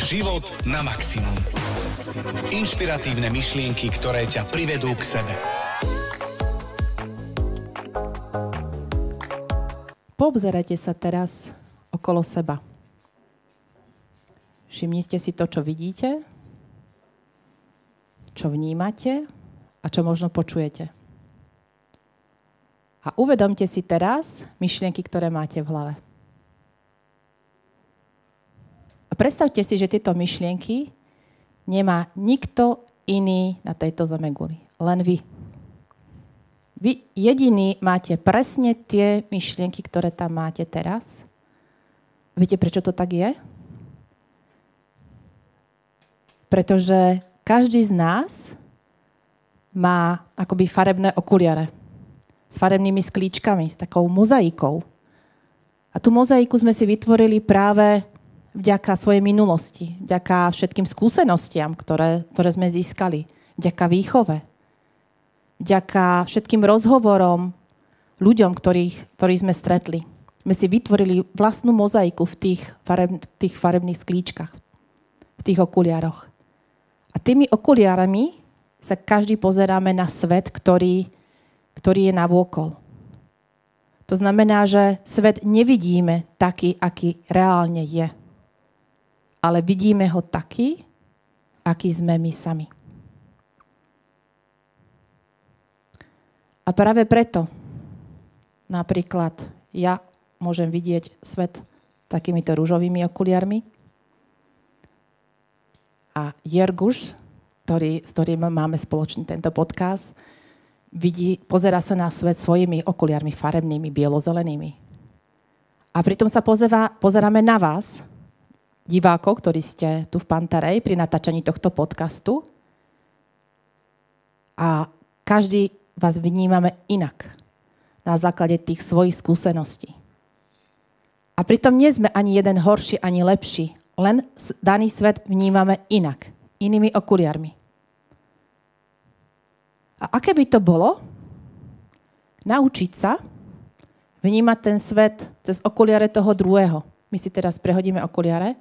Život na maximum. Inšpiratívne myšlienky, ktoré ťa privedú k sebe. Poobzerajte sa teraz okolo seba. Všimnite si to, čo vidíte, čo vnímate a čo možno počujete. A uvedomte si teraz myšlienky, ktoré máte v hlave. A predstavte si, že tieto myšlienky nemá nikto iný na tejto zeme guli. Len vy. Vy jediní máte presne tie myšlienky, ktoré tam máte teraz. Viete, prečo to tak je? Pretože každý z nás má akoby farebné okuliare s farebnými sklíčkami, s takou mozaikou. A tú mozaiku sme si vytvorili práve vďaka svojej minulosti, vďaka všetkým skúsenostiam, ktoré, ktoré sme získali, vďaka výchove, vďaka všetkým rozhovorom, ľuďom, ktorých, ktorých sme stretli. Sme si vytvorili vlastnú mozaiku v tých, fareb, tých farebných sklíčkach, v tých okuliároch. A tými okuliárami sa každý pozeráme na svet, ktorý, ktorý je navôkol. To znamená, že svet nevidíme taký, aký reálne je. Ale vidíme ho taký, aký sme my sami. A práve preto napríklad ja môžem vidieť svet takýmito rúžovými okuliarmi a Jerguš ktorý, s ktorým máme spoločný tento podcast, vidí, pozera sa na svet svojimi okuliarmi farebnými, bielozelenými. A pritom sa pozera, pozeráme na vás, divákov, ktorí ste tu v Pantarej pri natáčaní tohto podcastu. A každý vás vnímame inak na základe tých svojich skúseností. A pritom nie sme ani jeden horší, ani lepší. Len daný svet vnímame inak, inými okuliarmi. A aké by to bolo? Naučiť sa vnímať ten svet cez okuliare toho druhého. My si teraz prehodíme okuliare.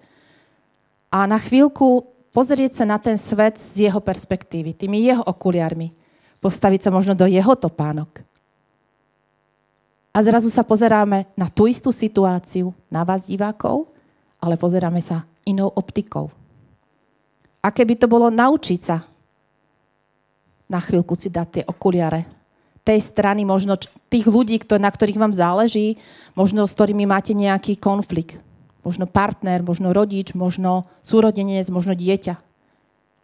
A na chvíľku pozrieť sa na ten svet z jeho perspektívy, tými jeho okuliarmi. Postaviť sa možno do jeho topánok. A zrazu sa pozeráme na tú istú situáciu, na vás divákov, ale pozeráme sa inou optikou. Aké by to bolo naučiť sa na chvíľku si dať tie okuliare. Tej strany možno tých ľudí, na ktorých vám záleží, možno s ktorými máte nejaký konflikt. Možno partner, možno rodič, možno súrodenec, možno dieťa.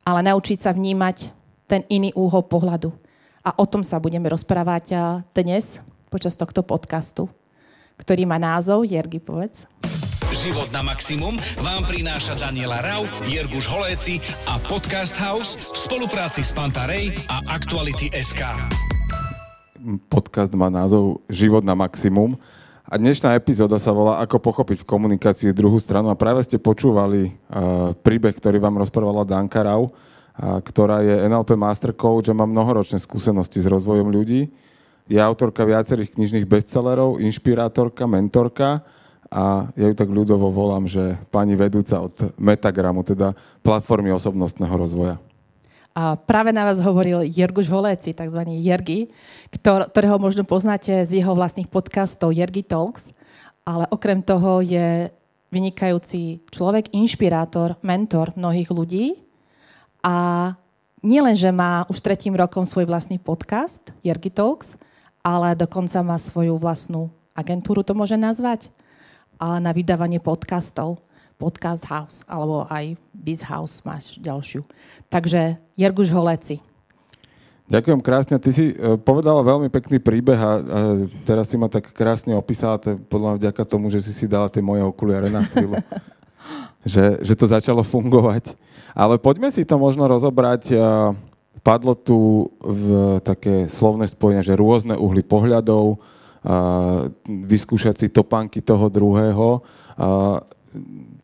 Ale naučiť sa vnímať ten iný úhol pohľadu. A o tom sa budeme rozprávať dnes počas tohto podcastu, ktorý má názov, Jergy, povedz. Život na maximum vám prináša Daniela Rau, Jirguš Holéci a Podcast House v spolupráci s Pantarej a Aktuality SK. Podcast má názov Život na maximum. A dnešná epizóda sa volá Ako pochopiť v komunikácii druhú stranu. A práve ste počúvali uh, príbeh, ktorý vám rozprávala Danka Rau, uh, ktorá je NLP Master Coach a má mnohoročné skúsenosti s rozvojom ľudí. Je autorka viacerých knižných bestsellerov, inšpirátorka, mentorka a ja ju tak ľudovo volám, že pani vedúca od Metagramu, teda platformy osobnostného rozvoja. A práve na vás hovoril Jerguš Holéci, tzv. Jergy, ktorého možno poznáte z jeho vlastných podcastov Jergy Talks, ale okrem toho je vynikajúci človek, inšpirátor, mentor mnohých ľudí a nielen, že má už tretím rokom svoj vlastný podcast Jergy Talks, ale dokonca má svoju vlastnú agentúru, to môže nazvať, a na vydávanie podcastov. Podcast House, alebo aj Biz House máš ďalšiu. Takže Jerguš Holeci. Ďakujem krásne. Ty si e, povedala veľmi pekný príbeh a, teraz si ma tak krásne opísala, to podľa mňa vďaka tomu, že si si dala tie moje okuliare na chvíľu. že, že to začalo fungovať. Ale poďme si to možno rozobrať. E, padlo tu v také slovné spojenie, že rôzne uhly pohľadov, vyskúšať si topánky toho druhého.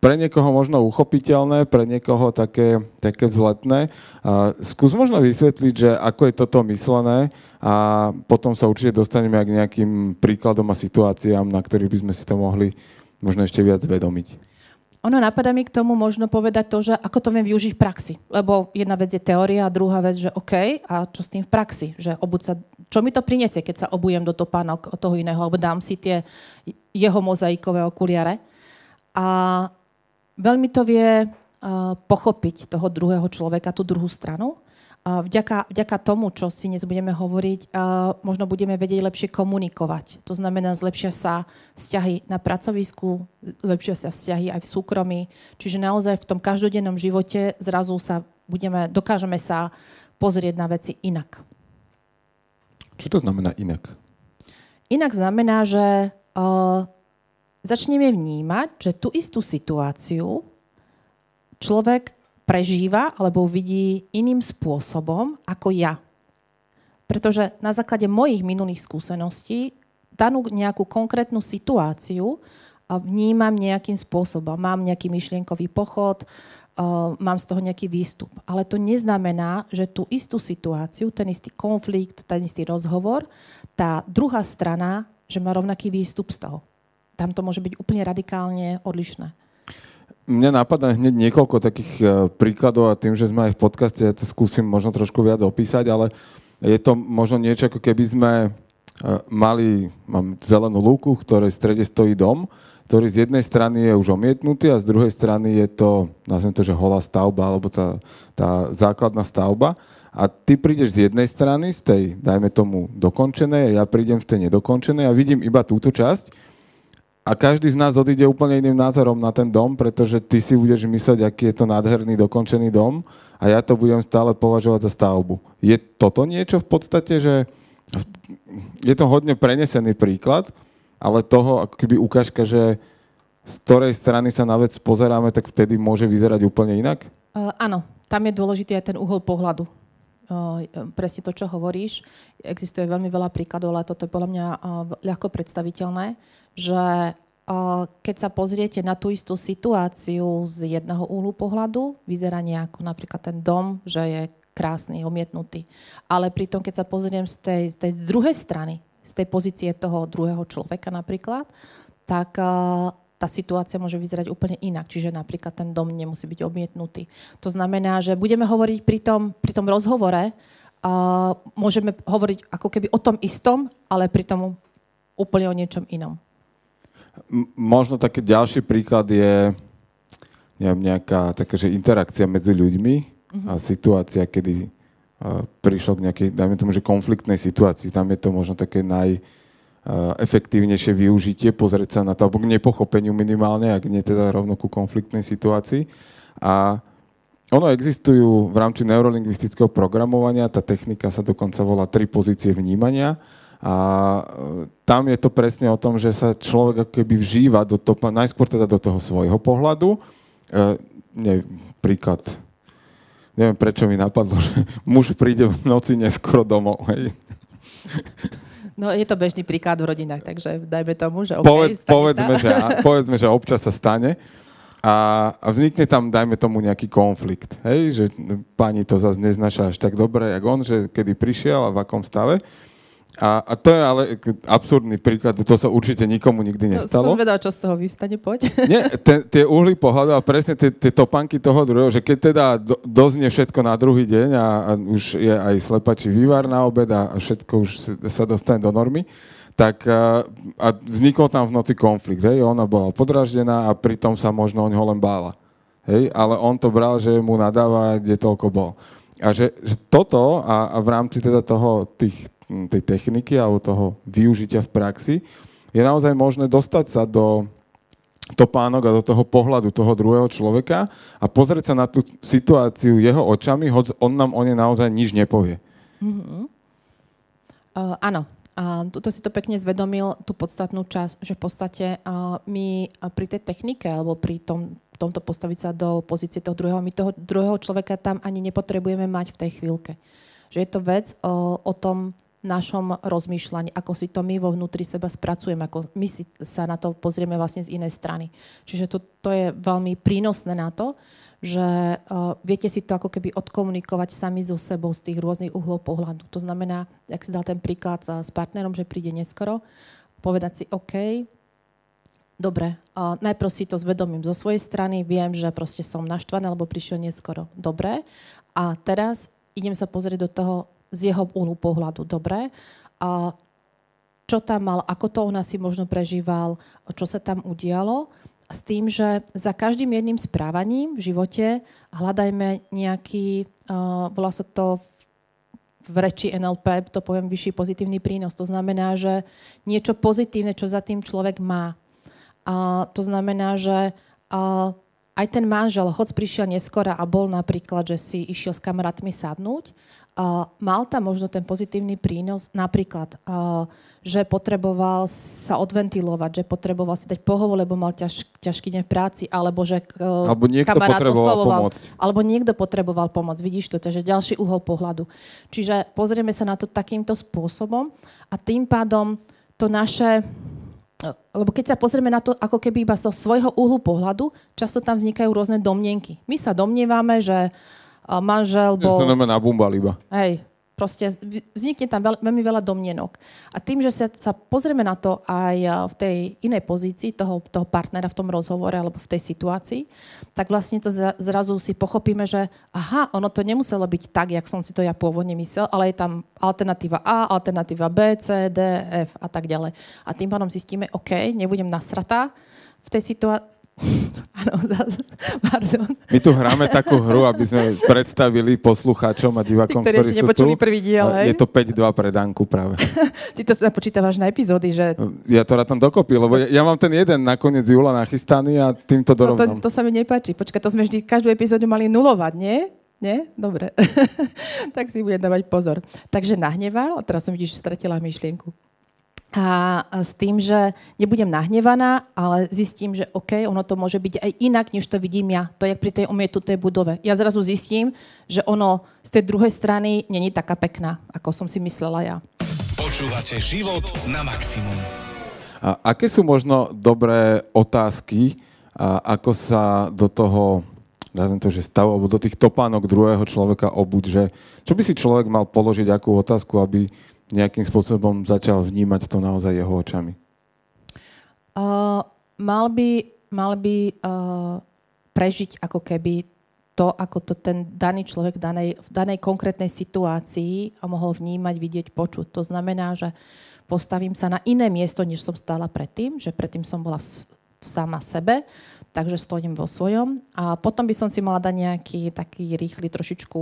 Pre niekoho možno uchopiteľné, pre niekoho také, také vzletné. Skús možno vysvetliť, že ako je toto myslené a potom sa určite dostaneme aj k nejakým príkladom a situáciám, na ktorých by sme si to mohli možno ešte viac zvedomiť. ono napadá mi k tomu možno povedať to, že ako to viem využiť v praxi. Lebo jedna vec je teória a druhá vec, že OK, a čo s tým v praxi? Že sa, čo mi to prinesie, keď sa obujem do topánok od toho iného, alebo dám si tie jeho mozaikové okuliare. A veľmi to vie uh, pochopiť toho druhého človeka, tú druhú stranu vďaka, vďaka tomu, čo si dnes budeme hovoriť, možno budeme vedieť lepšie komunikovať. To znamená, zlepšia sa vzťahy na pracovisku, zlepšia sa vzťahy aj v súkromí. Čiže naozaj v tom každodennom živote zrazu sa budeme, dokážeme sa pozrieť na veci inak. Čo to znamená inak? Inak znamená, že uh, začneme vnímať, že tú istú situáciu človek prežíva alebo vidí iným spôsobom ako ja. Pretože na základe mojich minulých skúseností danú nejakú konkrétnu situáciu vnímam nejakým spôsobom. Mám nejaký myšlienkový pochod, mám z toho nejaký výstup. Ale to neznamená, že tú istú situáciu, ten istý konflikt, ten istý rozhovor, tá druhá strana, že má rovnaký výstup z toho. Tam to môže byť úplne radikálne odlišné mňa napadá hneď niekoľko takých e, príkladov a tým, že sme aj v podcaste, ja to skúsim možno trošku viac opísať, ale je to možno niečo, ako keby sme e, mali, mám zelenú lúku, v ktorej v strede stojí dom, ktorý z jednej strany je už omietnutý a z druhej strany je to, nazviem to, že holá stavba, alebo tá, tá základná stavba. A ty prídeš z jednej strany, z tej, dajme tomu, dokončenej, a ja prídem z tej nedokončenej a vidím iba túto časť a každý z nás odíde úplne iným názorom na ten dom, pretože ty si budeš mysleť, aký je to nádherný, dokončený dom a ja to budem stále považovať za stavbu. Je toto niečo v podstate, že je to hodne prenesený príklad, ale toho keby ukážka, že z ktorej strany sa na vec pozeráme, tak vtedy môže vyzerať úplne inak? Uh, áno, tam je dôležitý aj ten uhol pohľadu. Presne to, čo hovoríš. Existuje veľmi veľa príkladov, ale toto je podľa mňa ľahko predstaviteľné že keď sa pozriete na tú istú situáciu z jedného úhlu pohľadu, vyzerá nejako napríklad ten dom, že je krásny, omietnutý. Ale pritom, keď sa pozriem z tej, z tej druhej strany, z tej pozície toho druhého človeka napríklad, tak tá situácia môže vyzerať úplne inak. Čiže napríklad ten dom nemusí byť omietnutý. To znamená, že budeme hovoriť pri tom, pri tom rozhovore, a môžeme hovoriť ako keby o tom istom, ale pri tom úplne o niečom inom možno taký ďalší príklad je neviem, nejaká taká, že interakcia medzi ľuďmi uh-huh. a situácia, kedy uh, prišlo k nejakej, dajme tomu, že konfliktnej situácii. Tam je to možno také najefektívnejšie uh, využitie, pozrieť sa na to, alebo k nepochopeniu minimálne, ak nie teda rovno ku konfliktnej situácii. A ono existujú v rámci neurolingvistického programovania, tá technika sa dokonca volá tri pozície vnímania a e, tam je to presne o tom, že sa človek ako keby vžíva do toho, najskôr teda do toho svojho pohľadu. E, nie, príklad. Neviem, prečo mi napadlo, že muž príde v noci neskoro domov. Hej. No je to bežný príklad v rodinách, takže dajme tomu, že okay, Poved, povedzme, sa. že, povedzme, že občas sa stane a, a vznikne tam, dajme tomu, nejaký konflikt. Hej, že pani to zase neznaša až tak dobre, jak on, že kedy prišiel a v akom stave. A, a to je ale absurdný príklad, to sa určite nikomu nikdy nestalo. No, som zvedal, čo z toho vystane, poď. Nie, te, tie uhly pohľadu a presne tie, tie topanky toho druhého, že keď teda do, doznie všetko na druhý deň a, a už je aj slepačí vývar na obed a všetko už sa dostane do normy, tak a, a vznikol tam v noci konflikt. Hej? Ona bola podraždená a pritom sa možno o ňoho len bála. Hej? Ale on to bral, že mu nadáva, kde toľko bol. A že, že toto a, a v rámci teda toho, tých, tej techniky alebo toho využitia v praxi, je naozaj možné dostať sa do topánok a do toho pohľadu toho druhého človeka a pozrieť sa na tú situáciu jeho očami, hoď on nám o nej naozaj nič nepovie. Mm-hmm. Uh, áno, a tuto si to pekne zvedomil, tú podstatnú časť, že v podstate uh, my pri tej technike alebo pri tom, tomto postaviť sa do pozície toho druhého, my toho druhého človeka tam ani nepotrebujeme mať v tej chvíľke. Že je to vec uh, o tom našom rozmýšľaní, ako si to my vo vnútri seba spracujeme, ako my si sa na to pozrieme vlastne z inej strany. Čiže to, to je veľmi prínosné na to, že uh, viete si to ako keby odkomunikovať sami so sebou z tých rôznych uhlov pohľadu. To znamená, ak si dal ten príklad s partnerom, že príde neskoro, povedať si OK, Dobre, uh, najprv si to zvedomím zo svojej strany, viem, že proste som naštvaný, alebo prišiel neskoro. Dobre. A teraz idem sa pozrieť do toho z jeho úhlu pohľadu. Dobre. A čo tam mal, ako to on asi možno prežíval, čo sa tam udialo s tým, že za každým jedným správaním v živote hľadajme nejaký, uh, volá sa to v reči NLP, to poviem vyšší pozitívny prínos. To znamená, že niečo pozitívne, čo za tým človek má. A to znamená, že uh, aj ten manžel, hoď prišiel neskora a bol napríklad, že si išiel s kamarátmi sadnúť, mal tam možno ten pozitívny prínos, napríklad, uh, že potreboval sa odventilovať, že potreboval si dať pohovor, lebo mal ťaž, ťažký deň v práci, alebo že uh, alebo niekto potreboval oslovoval, pomôcť. Alebo niekto potreboval pomoc. Vidíš to, takže ďalší uhol pohľadu. Čiže pozrieme sa na to takýmto spôsobom a tým pádom to naše lebo keď sa pozrieme na to ako keby iba zo svojho uhlu pohľadu, často tam vznikajú rôzne domnienky. My sa domnievame, že manžel bol... Sa na bumbal iba. Hej, proste vznikne tam veľ, veľmi veľa domnenok. A tým, že sa, sa pozrieme na to aj v tej inej pozícii toho, toho partnera v tom rozhovore alebo v tej situácii, tak vlastne to zrazu si pochopíme, že aha, ono to nemuselo byť tak, jak som si to ja pôvodne myslel, ale je tam alternatíva A, alternatíva B, C, D, F a tak ďalej. A tým pádom zistíme, OK, nebudem nasratá v tej situácii, Áno, pardon. My tu hráme takú hru, aby sme predstavili poslucháčom a divákom, Tí, ktorí, ktorí sú tu. prvý diel, hej? Je to 5-2 pre Danku práve. Ty to počítavaš na epizódy, že... Ja to rátam dokopy, lebo ja, ja mám ten jeden nakoniec júla nachystaný a týmto dorovnám. No, to, to sa mi nepáči. Počkaj, to sme vždy každú epizódu mali nulovať, nie? Nie? Dobre. tak si budem dávať pozor. Takže nahneval, a teraz som vidíš, stratila myšlienku a s tým, že nebudem nahnevaná, ale zistím, že OK, ono to môže byť aj inak, než to vidím ja. To je pri tej umietutej budove. Ja zrazu zistím, že ono z tej druhej strany není taká pekná, ako som si myslela ja. Počúvate život na maximum. A aké sú možno dobré otázky, a ako sa do toho dám to, že stav, alebo do tých topánok druhého človeka obuť, že čo by si človek mal položiť akú otázku, aby nejakým spôsobom začal vnímať to naozaj jeho očami? Uh, mal by, mal by uh, prežiť ako keby to, ako to ten daný človek v danej, v danej konkrétnej situácii a mohol vnímať, vidieť, počuť. To znamená, že postavím sa na iné miesto, než som stála predtým, že predtým som bola sama sebe, takže stojím vo svojom. A potom by som si mala dať nejaký taký rýchly trošičku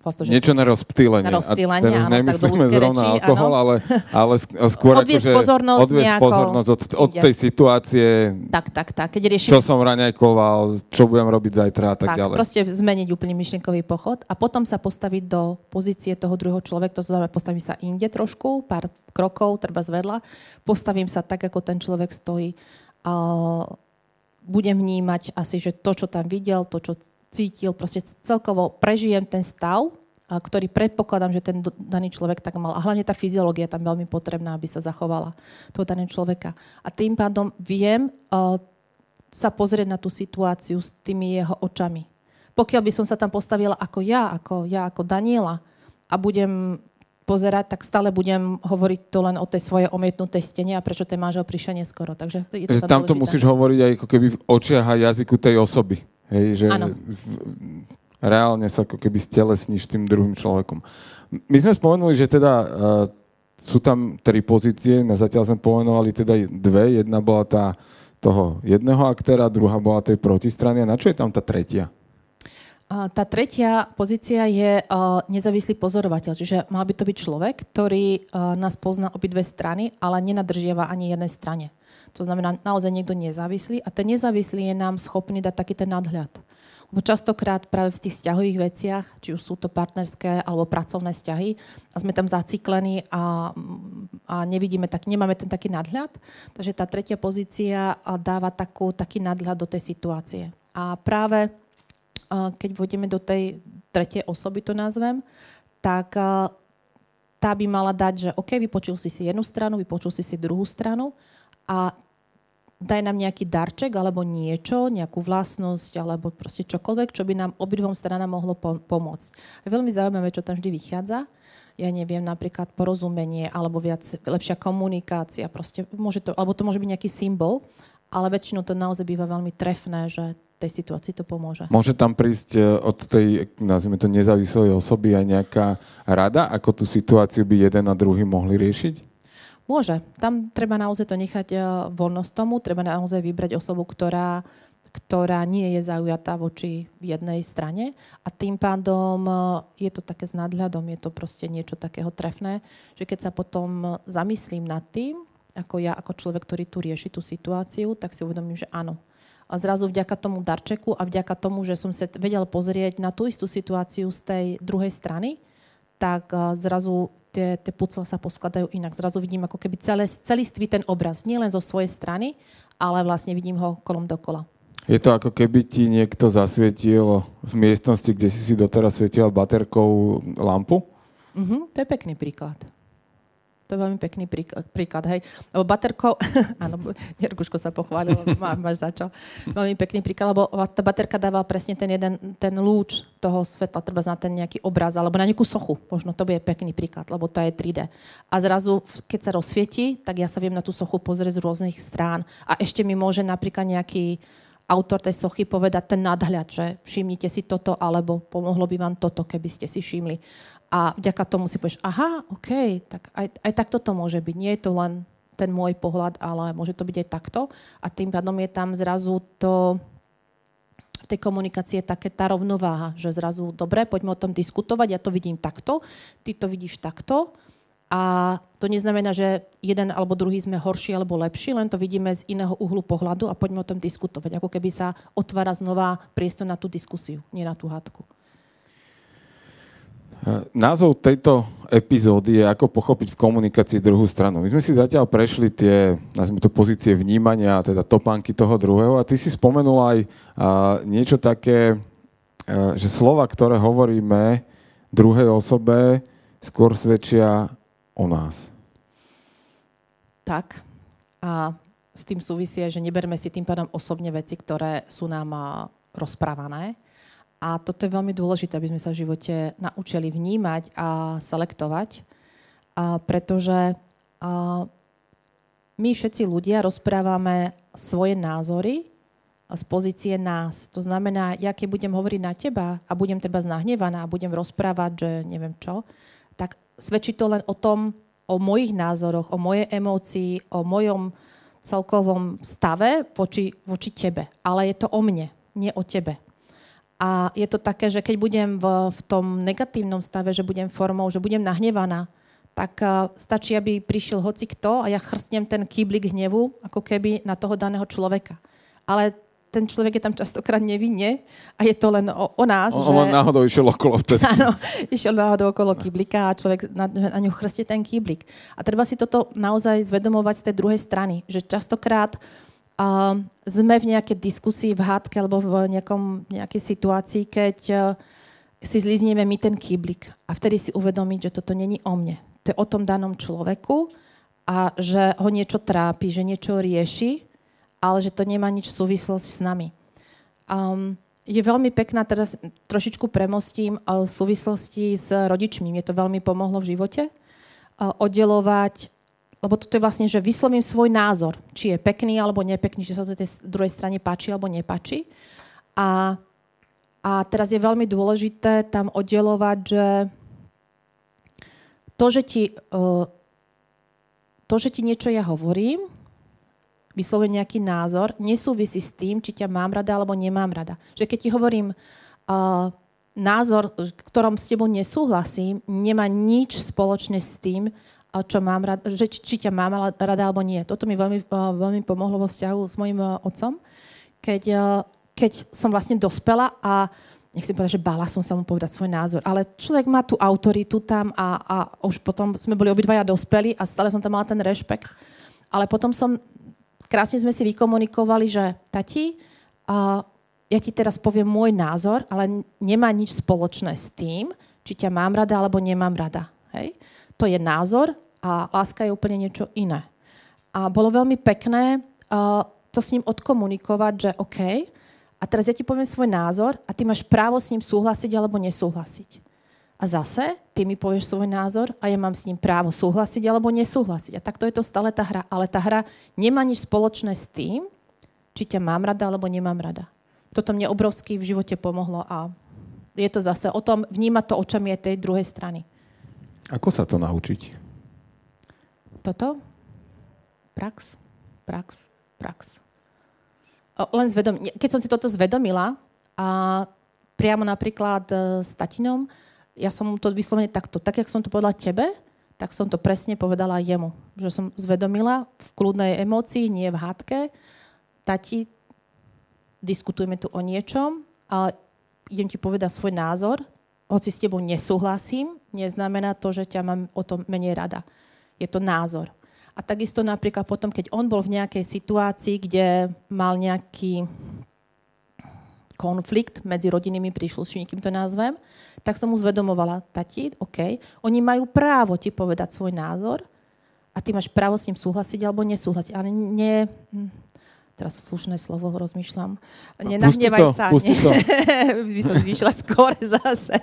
Vlastne, že Niečo na rozptýlenie. Na rozptýlenie, a teraz áno, nemyslíme zrovna reči, alkohol, ale, ale skôr odviesť akože pozornosť, odviesť nejako pozornosť od, od tej situácie, tak, tak, tak. Keď riešim... čo som raňajkoval, čo budem robiť zajtra a tak, tak ďalej. proste zmeniť úplne myšlienkový pochod a potom sa postaviť do pozície toho druhého človeka, to znamená postaviť sa inde trošku, pár krokov, treba zvedla, postavím sa tak, ako ten človek stojí. A budem vnímať asi, že to, čo tam videl, to, čo cítil, proste celkovo prežijem ten stav, ktorý predpokladám, že ten daný človek tak mal. A hlavne tá fyziológia je tam veľmi potrebná, aby sa zachovala toho daného človeka. A tým pádom viem uh, sa pozrieť na tú situáciu s tými jeho očami. Pokiaľ by som sa tam postavila ako ja, ako ja, ako Daniela a budem pozerať, tak stále budem hovoriť to len o tej svojej omietnutej stene a prečo ten manžel prišiel neskoro. Takže je to tam, tam to musíš hovoriť aj ako keby v očiach a jazyku tej osoby. Hej, že v, reálne sa ako keby stelesníš tým druhým človekom. My sme spomenuli, že teda uh, sú tam tri pozície, na zatiaľ sme pomenovali teda dve. Jedna bola tá toho jedného aktéra, druhá bola tej protistrany. A na čo je tam tá tretia? Tá tretia pozícia je uh, nezávislý pozorovateľ, čiže mal by to byť človek, ktorý uh, nás pozná obidve strany, ale nenadržiava ani jednej strane. To znamená naozaj niekto nezávislý a ten nezávislý je nám schopný dať taký ten nadhľad. Lebo častokrát práve v tých vzťahových veciach, či už sú to partnerské alebo pracovné vzťahy, a sme tam zaciklení a, a nevidíme, tak nemáme ten taký nadhľad. Takže tá tretia pozícia dáva takú, taký nadhľad do tej situácie. A práve keď vodíme do tej tretej osoby, to nazvem, tak tá by mala dať, že OK, vypočul si si jednu stranu, vypočul si si druhú stranu a daj nám nejaký darček alebo niečo, nejakú vlastnosť alebo proste čokoľvek, čo by nám obidvom stranám mohlo pomôcť. Je veľmi zaujímavé, čo tam vždy vychádza, ja neviem, napríklad porozumenie alebo viac, lepšia komunikácia. Proste môže to, alebo to môže byť nejaký symbol, ale väčšinou to naozaj býva veľmi trefné, že tej situácii to pomôže. Môže tam prísť e, od tej, nazvime to, nezávislej osoby aj nejaká rada, ako tú situáciu by jeden a druhý mohli riešiť? Môže. Tam treba naozaj to nechať e, voľnosť tomu, treba naozaj vybrať osobu, ktorá, ktorá nie je zaujatá voči jednej strane. A tým pádom e, je to také s nadhľadom, je to proste niečo takého trefné, že keď sa potom zamyslím nad tým, ako ja, ako človek, ktorý tu rieši tú situáciu, tak si uvedomím, že áno, a zrazu vďaka tomu darčeku a vďaka tomu, že som sa vedel pozrieť na tú istú situáciu z tej druhej strany, tak zrazu tie, tie pucle sa poskladajú inak. Zrazu vidím ako keby celé, celistvý ten obraz. Nie len zo svojej strany, ale vlastne vidím ho kolom dokola. Je to ako keby ti niekto zasvietil v miestnosti, kde si si doteraz svietil baterkou lampu? Uh-huh, to je pekný príklad. To je veľmi pekný príklad, hej. Lebo baterko, áno, Jerguško sa pochválil, má, máš za čo. Veľmi pekný príklad, lebo tá baterka dáva presne ten jeden, ten lúč toho svetla, treba na ten nejaký obraz, alebo na nejakú sochu. Možno to bude pekný príklad, lebo to je 3D. A zrazu, keď sa rozsvieti, tak ja sa viem na tú sochu pozrieť z rôznych strán. A ešte mi môže napríklad nejaký autor tej sochy povedať ten nadhľad, že všimnite si toto, alebo pomohlo by vám toto, keby ste si všimli. A vďaka tomu si povieš, aha, OK, tak aj, aj takto to môže byť. Nie je to len ten môj pohľad, ale môže to byť aj takto. A tým pádom je tam zrazu to, v tej komunikácii je také tá rovnováha, že zrazu, dobre, poďme o tom diskutovať, ja to vidím takto, ty to vidíš takto. A to neznamená, že jeden alebo druhý sme horší alebo lepší, len to vidíme z iného uhlu pohľadu a poďme o tom diskutovať. Ako keby sa otvára znova priestor na tú diskusiu, nie na tú hádku. Názov tejto epizódy je ako pochopiť v komunikácii druhú stranu. My sme si zatiaľ prešli tie, to, pozície vnímania, teda topánky toho druhého a ty si spomenul aj niečo také, a, že slova, ktoré hovoríme druhej osobe, skôr svedčia o nás. Tak. A s tým súvisie, že neberme si tým pádom osobne veci, ktoré sú nám rozprávané, a toto je veľmi dôležité, aby sme sa v živote naučili vnímať a selektovať, a pretože a my všetci ľudia rozprávame svoje názory z pozície nás. To znamená, ja keď budem hovoriť na teba a budem teba znahnevaná a budem rozprávať, že neviem čo, tak svedčí to len o tom, o mojich názoroch, o mojej emócii, o mojom celkovom stave voči, voči tebe. Ale je to o mne, nie o tebe. A je to také, že keď budem v, v tom negatívnom stave, že budem formou, že budem nahnevaná, tak uh, stačí, aby prišiel hoci kto a ja chrstnem ten kýblik hnevu, ako keby na toho daného človeka. Ale ten človek je tam častokrát nevinne a je to len o, o nás. On, že... on náhodou išiel okolo vtedy. Áno, išiel náhodou okolo kyblika a človek na, na ňu chrstí ten kýblik. A treba si toto naozaj zvedomovať z tej druhej strany, že častokrát uh, a sme v nejakej diskusii, v hádke alebo v nejakom, nejakej situácii, keď uh, si zlízneme my ten kýblik a vtedy si uvedomiť, že toto není o mne. To je o tom danom človeku a že ho niečo trápi, že niečo rieši, ale že to nemá nič súvislosť s nami. Um, je veľmi pekná, teraz trošičku premostím uh, v súvislosti s rodičmi. Mne to veľmi pomohlo v živote. Uh, oddelovať lebo toto je vlastne, že vyslovím svoj názor, či je pekný alebo nepekný, či sa to tej druhej strane páči alebo nepáči. A, a teraz je veľmi dôležité tam oddelovať, že to, že ti, e, to, že ti niečo ja hovorím, vyslovím nejaký názor, nesúvisí s tým, či ťa mám rada alebo nemám rada. Že keď ti hovorím uh, názor, ktorom s tebou nesúhlasím, nemá nič spoločné s tým, čo mám rada, že či, ťa mám rada alebo nie. Toto mi veľmi, veľmi pomohlo vo vzťahu s mojim otcom, keď, keď som vlastne dospela a nechcem povedať, že bála som sa mu povedať svoj názor, ale človek má tú autoritu tam a, a už potom sme boli obidvaja dospeli a stále som tam mala ten rešpekt. Ale potom som, krásne sme si vykomunikovali, že tati, a ja ti teraz poviem môj názor, ale nemá nič spoločné s tým, či ťa mám rada alebo nemám rada. Hej? To je názor a láska je úplne niečo iné. A bolo veľmi pekné uh, to s ním odkomunikovať, že OK, a teraz ja ti poviem svoj názor a ty máš právo s ním súhlasiť alebo nesúhlasiť. A zase ty mi povieš svoj názor a ja mám s ním právo súhlasiť alebo nesúhlasiť. A takto je to stále tá hra. Ale tá hra nemá nič spoločné s tým, či ťa mám rada alebo nemám rada. Toto mne obrovsky v živote pomohlo a je to zase o tom vnímať to očami aj tej druhej strany. Ako sa to naučiť? Toto? Prax, prax, prax. Len zvedom... Keď som si toto zvedomila a priamo napríklad e, s tatinom, ja som mu to vyslovene takto, tak, jak som to povedala tebe, tak som to presne povedala jemu. Že som zvedomila v kľudnej emócii, nie v hádke. Tati, diskutujeme tu o niečom, ale idem ti povedať svoj názor, hoci s tebou nesúhlasím, neznamená to, že ťa mám o tom menej rada. Je to názor. A takisto napríklad potom, keď on bol v nejakej situácii, kde mal nejaký konflikt medzi rodinnými príslušníkmi, to nazvem, tak som mu zvedomovala, tati, OK, oni majú právo ti povedať svoj názor a ty máš právo s ním súhlasiť alebo nesúhlasiť. Ale hm, teraz slušné slovo rozmýšľam. Nenahnevaj sa. Pusti to. by som vyšla skôr zase.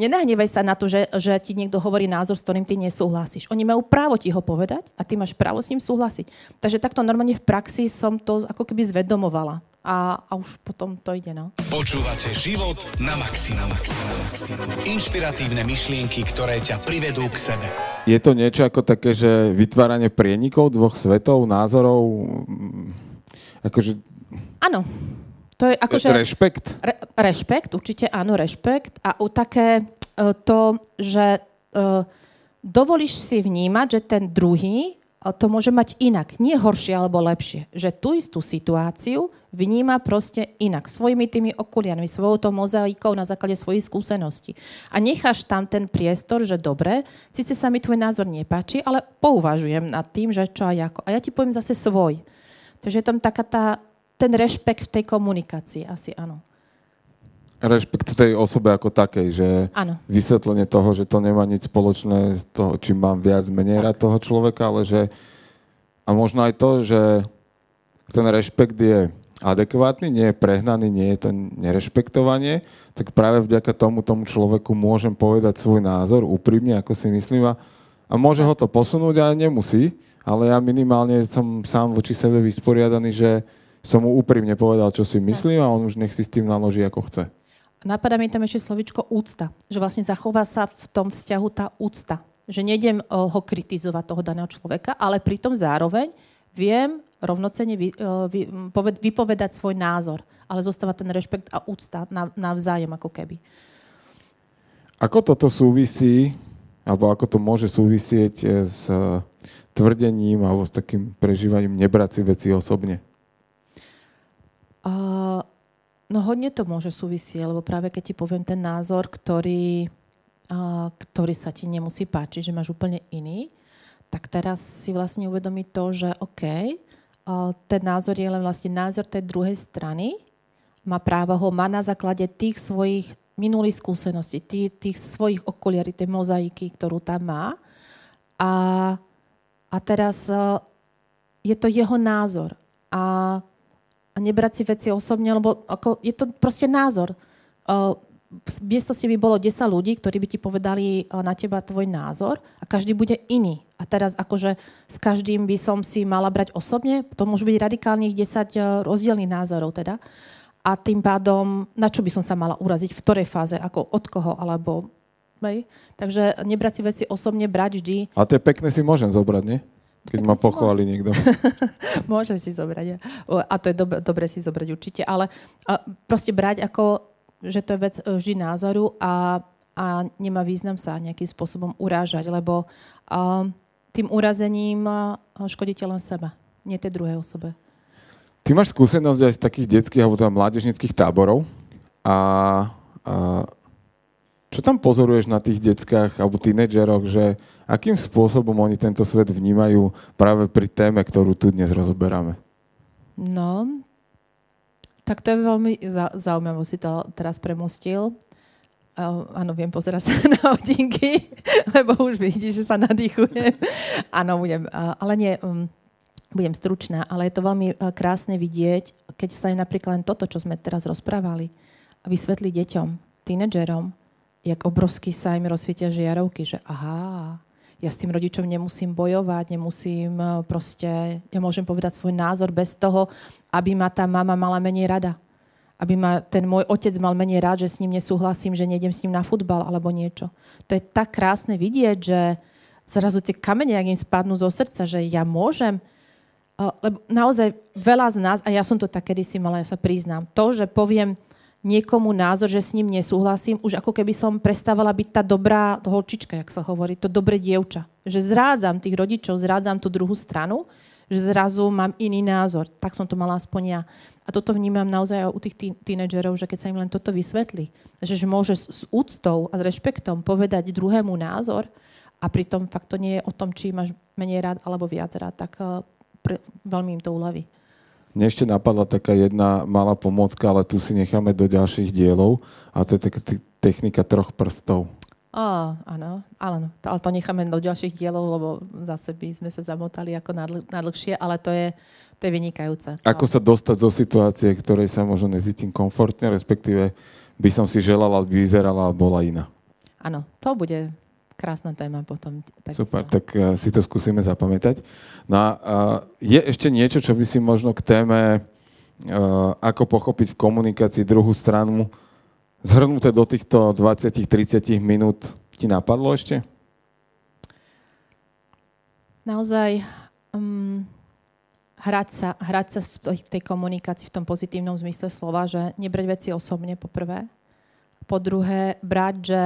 Nenahnevaj sa na to, že, že ti niekto hovorí názor, s ktorým ty nesúhlasíš. Oni majú právo ti ho povedať a ty máš právo s ním súhlasiť. Takže takto normálne v praxi som to ako keby zvedomovala. A, a už potom to ide, no. Počúvate život na maximum. Inšpiratívne myšlienky, ktoré ťa privedú k sebe. Je to niečo ako také, že vytváranie prienikov dvoch svetov, názorov, Akože... Áno. To je akože... Rešpekt? Re, rešpekt, určite áno, rešpekt. A u také uh, to, že uh, dovolíš si vnímať, že ten druhý uh, to môže mať inak. Nie horšie alebo lepšie. Že tú istú situáciu vníma proste inak. Svojimi tými okuliarmi, svojou to mozaikou na základe svojich skúseností. A necháš tam ten priestor, že dobre, síce sa mi tvoj názor nepáči, ale pouvažujem nad tým, že čo a ako. A ja ti poviem zase svoj. Takže je tam taká tá, ten rešpekt v tej komunikácii, asi áno. Rešpekt tej osobe ako takej, že ano. vysvetlenie toho, že to nemá nič spoločné s toho, či mám viac menej rád toho človeka, ale že a možno aj to, že ten rešpekt je adekvátny, nie je prehnaný, nie je to nerešpektovanie, tak práve vďaka tomu tomu človeku môžem povedať svoj názor úprimne, ako si myslím a, a môže ho to posunúť, ale nemusí ale ja minimálne som sám voči sebe vysporiadaný, že som mu úprimne povedal, čo si myslím a on už nech si s tým naloží, ako chce. Napadá mi tam ešte slovičko úcta. Že vlastne zachová sa v tom vzťahu tá úcta. Že nejdem eh, ho kritizovať toho daného človeka, ale pritom zároveň viem rovnocene vy, eh, vy, vypovedať svoj názor. Ale zostáva ten rešpekt a úcta navzájem ako keby. Ako toto súvisí, alebo ako to môže súvisieť eh, s tvrdením alebo s takým prežívaním nebrať si veci osobne? Uh, no hodne to môže súvisieť, lebo práve keď ti poviem ten názor, ktorý, uh, ktorý sa ti nemusí páčiť, že máš úplne iný, tak teraz si vlastne uvedomí to, že OK, uh, ten názor je len vlastne názor tej druhej strany, má právo ho má na základe tých svojich minulých skúseností, tých, tých svojich okuliarí, tej mozaiky, ktorú tam má. A a teraz e, je to jeho názor. A, a nebrať si veci osobne, lebo ako, je to proste názor. Uh, v miestnosti by bolo 10 ľudí, ktorí by ti povedali e, na teba tvoj názor a každý bude iný. A teraz akože s každým by som si mala brať osobne, to môže byť radikálnych 10 rozdielných názorov teda. A tým pádom, na čo by som sa mala uraziť, v ktorej fáze, ako od koho, alebo Hej. Takže nebrať si veci osobne, brať vždy. A to je pekné si môžem zobrať, nie? Keď ma pochváli niekto. Môžem si zobrať. A to je dob- dobre si zobrať určite. Ale proste brať ako, že to je vec e, vždy názoru a, a nemá význam sa nejakým spôsobom urážať, lebo a, tým urazením škodíte len seba, nie tej druhej osobe. Ty máš skúsenosť aj z takých detských alebo teda mládežnických táborov a, a čo tam pozoruješ na tých deckách alebo tínedžeroch, že akým spôsobom oni tento svet vnímajú práve pri téme, ktorú tu dnes rozoberáme? No, tak to je veľmi zaujímavé, si to teraz premustil. Uh, áno, viem pozerať sa na hodinky, lebo už vidíš, že sa nadýchujem. áno, budem, uh, ale nie, um, budem stručná, ale je to veľmi uh, krásne vidieť, keď sa im napríklad len toto, čo sme teraz rozprávali, vysvetli deťom, tínedžerom, jak obrovský sa im rozsvietia žiarovky, že aha, ja s tým rodičom nemusím bojovať, nemusím e, proste, ja môžem povedať svoj názor bez toho, aby ma tá mama mala menej rada. Aby ma ten môj otec mal menej rád, že s ním nesúhlasím, že nejdem s ním na futbal alebo niečo. To je tak krásne vidieť, že zrazu tie kamene, ak im spadnú zo srdca, že ja môžem, e, lebo naozaj veľa z nás, a ja som to tak kedysi mala, ja sa priznám, to, že poviem, niekomu názor, že s ním nesúhlasím, už ako keby som prestávala byť tá dobrá holčička, jak sa hovorí, to dobré dievča. Že zrádzam tých rodičov, zrádzam tú druhú stranu, že zrazu mám iný názor. Tak som to mala aspoň ja. A toto vnímam naozaj u tých tínedžerov, že keď sa im len toto vysvetlí, že, že môže s úctou a s rešpektom povedať druhému názor a pritom fakt to nie je o tom, či máš menej rád alebo viac rád, tak uh, pre, veľmi im to uľaví. Mne ešte napadla taká jedna malá pomocka, ale tu si necháme do ďalších dielov a to je taká technika troch prstov. Ó, áno, ale, ale to necháme do ďalších dielov, lebo zase by sme sa zamotali ako nadlhšie, ale to je, to je vynikajúce. Ako sa dostať zo situácie, ktorej sa možno nezítim komfortne, respektíve by som si želala, aby vyzerala a bola iná. Áno, to bude krásna téma potom. Tak Super, sa... tak uh, si to skúsime zapamätať. No a uh, je ešte niečo, čo by si možno k téme, uh, ako pochopiť v komunikácii druhú stranu, zhrnuté do týchto 20-30 minút, ti napadlo ešte? Naozaj um, hrať, sa, hrať sa v tej, tej komunikácii v tom pozitívnom zmysle slova, že nebrať veci osobne po prvé. Po druhé, brať, že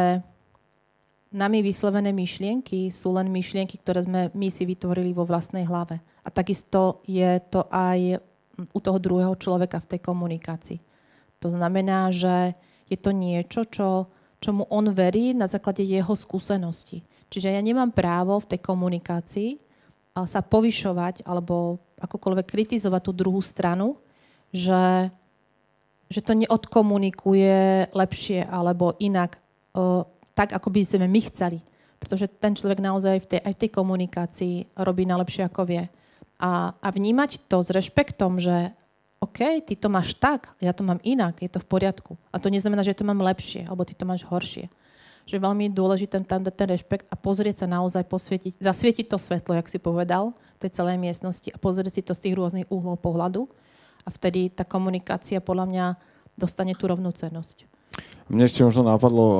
nami vyslovené myšlienky sú len myšlienky, ktoré sme my si vytvorili vo vlastnej hlave. A takisto je to aj u toho druhého človeka v tej komunikácii. To znamená, že je to niečo, čo, čomu on verí na základe jeho skúsenosti. Čiže ja nemám právo v tej komunikácii sa povyšovať alebo akokoľvek kritizovať tú druhú stranu, že, že to neodkomunikuje lepšie alebo inak tak, ako by sme my chceli. Pretože ten človek naozaj v tej, aj v tej komunikácii robí najlepšie, ako vie. A, a vnímať to s rešpektom, že OK, ty to máš tak, ja to mám inak, je to v poriadku. A to neznamená, že to mám lepšie, alebo ty to máš horšie. Že veľmi dôležité tam dať ten rešpekt a pozrieť sa naozaj, posvietiť, zasvietiť to svetlo, jak si povedal, tej celej miestnosti a pozrieť si to z tých rôznych uhlov pohľadu. A vtedy tá komunikácia podľa mňa dostane tú rovnú cenosť. Mne ešte možno napadlo uh,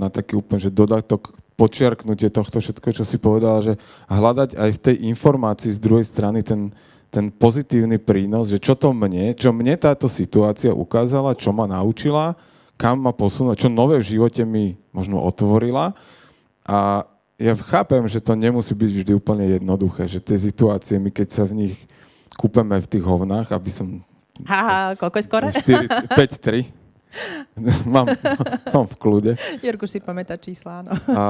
na taký úplne, že dodatok, počiarknutie tohto všetko, čo si povedal, že hľadať aj v tej informácii z druhej strany ten, ten pozitívny prínos, že čo to mne, čo mne táto situácia ukázala, čo ma naučila, kam ma posunula, čo nové v živote mi možno otvorila. A ja chápem, že to nemusí byť vždy úplne jednoduché, že tie situácie, my keď sa v nich kúpeme v tých hovnách, aby som... Ha, koľko je skore? 5-3. mám, mám v kľude. Jirku si pamätá čísla, áno. A,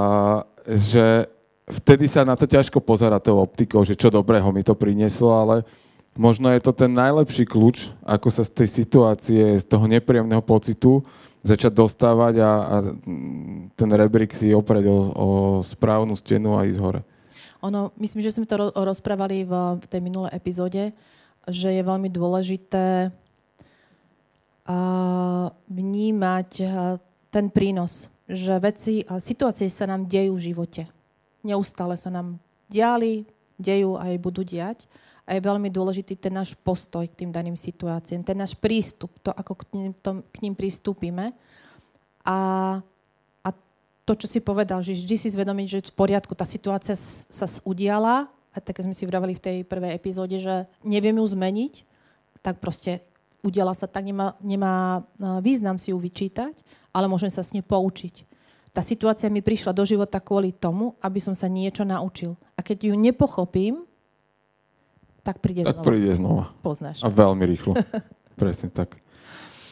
že vtedy sa na to ťažko pozera tou optikou, že čo dobrého mi to prinieslo, ale možno je to ten najlepší kľúč, ako sa z tej situácie, z toho nepríjemného pocitu začať dostávať a, a ten rebrík si oprieť o, o správnu stenu a ísť hore. Ono, myslím, že sme to rozprávali v, v tej minulej epizóde, že je veľmi dôležité vnímať ten prínos, že veci a situácie sa nám dejú v živote. Neustále sa nám diali, dejú a aj budú diať. A je veľmi dôležitý ten náš postoj k tým daným situáciám, ten náš prístup, to, ako k ním, to, k ním pristúpime. A, a to, čo si povedal, že vždy si zvedomiť, že v poriadku, tá situácia sa udiala, a tak sme si vraveli v tej prvej epizóde, že neviem ju zmeniť, tak proste udiala sa tak, nemá, nemá význam si ju vyčítať, ale môžem sa s nej poučiť. Tá situácia mi prišla do života kvôli tomu, aby som sa niečo naučil. A keď ju nepochopím, tak príde tak znova. Príde znova. Poznáš. A veľmi rýchlo. Presne tak.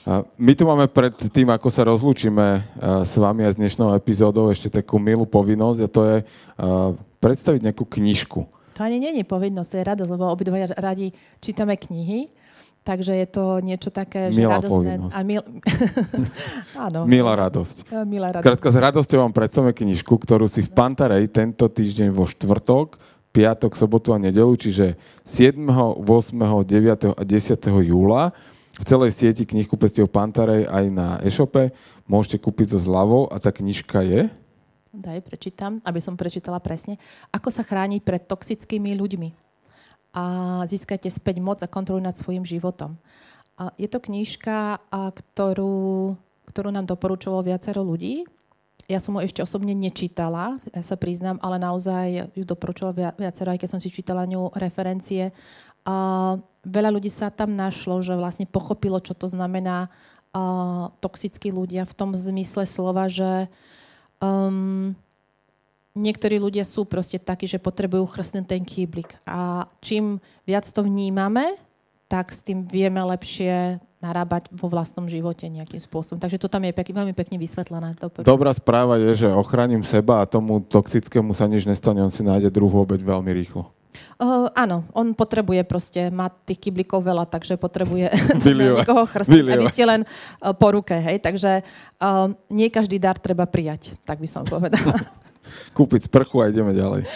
A my tu máme pred tým, ako sa rozlúčime s vami a s dnešnou epizódou, ešte takú milú povinnosť a to je predstaviť nejakú knižku. To ani nie je povinnosť, to je radosť, lebo obidva radi čítame knihy Takže je to niečo také, že Milá radosné. A mil... Áno. Milá radosť. Milá radosť. Skrátka, s radosťou vám predstavíme knižku, ktorú si v Pantarej tento týždeň vo štvrtok, piatok, sobotu a nedelu, čiže 7., 8., 9. a 10. júla v celej sieti knihkupectiev Pantarej aj na e-shope. Môžete kúpiť so zľavou a tá knižka je? Daj, prečítam, aby som prečítala presne. Ako sa chrániť pred toxickými ľuďmi a získajte späť moc a kontrolu nad svojim životom. A je to knižka, a ktorú, ktorú nám doporučovalo viacero ľudí. Ja som ho ešte osobne nečítala, ja sa priznám, ale naozaj ju doporučovalo viacero, aj keď som si čítala ňu referencie. A veľa ľudí sa tam našlo, že vlastne pochopilo, čo to znamená uh, toxickí ľudia v tom zmysle slova, že um, niektorí ľudia sú proste takí, že potrebujú chrstnúť ten kýblik. A čím viac to vnímame, tak s tým vieme lepšie narábať vo vlastnom živote nejakým spôsobom. Takže to tam je pek, veľmi pekne vysvetlené. To Dobrá správa je, že ochránim seba a tomu toxickému sa nič nestane, on si nájde druhú obeď veľmi rýchlo. Uh, áno, on potrebuje proste, má tých kyblikov veľa, takže potrebuje niekoho chrstiť, aby ste len uh, po ruke, hej. Takže uh, nie každý dar treba prijať, tak by som povedala. Kúpiť sprchu a ideme ďalej.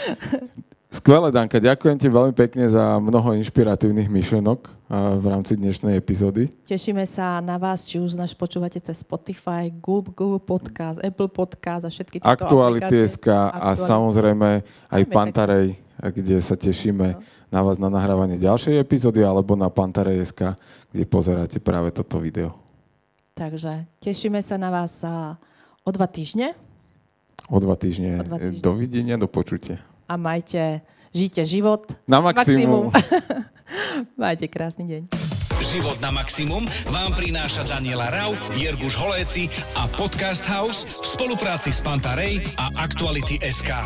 Skvelé, Danka, ďakujem ti veľmi pekne za mnoho inšpiratívnych myšlenok v rámci dnešnej epizódy. Tešíme sa na vás, či už nás počúvate cez Spotify, Google, Podcast, Apple Podcast a všetky tieto Aktuality SK a samozrejme aj Pantarej, kde sa tešíme no. na vás na nahrávanie ďalšej epizódy alebo na Pantarej SK, kde pozeráte práve toto video. Takže tešíme sa na vás o dva týždne. O dva týždne. O dva týždne. Dovidenia, do počutia a majte, žite život na maximum. maximum. majte krásny deň. Život na maximum vám prináša Daniela Rau, Jirguš Holéci a Podcast House v spolupráci s Pantarej a Aktuality SK.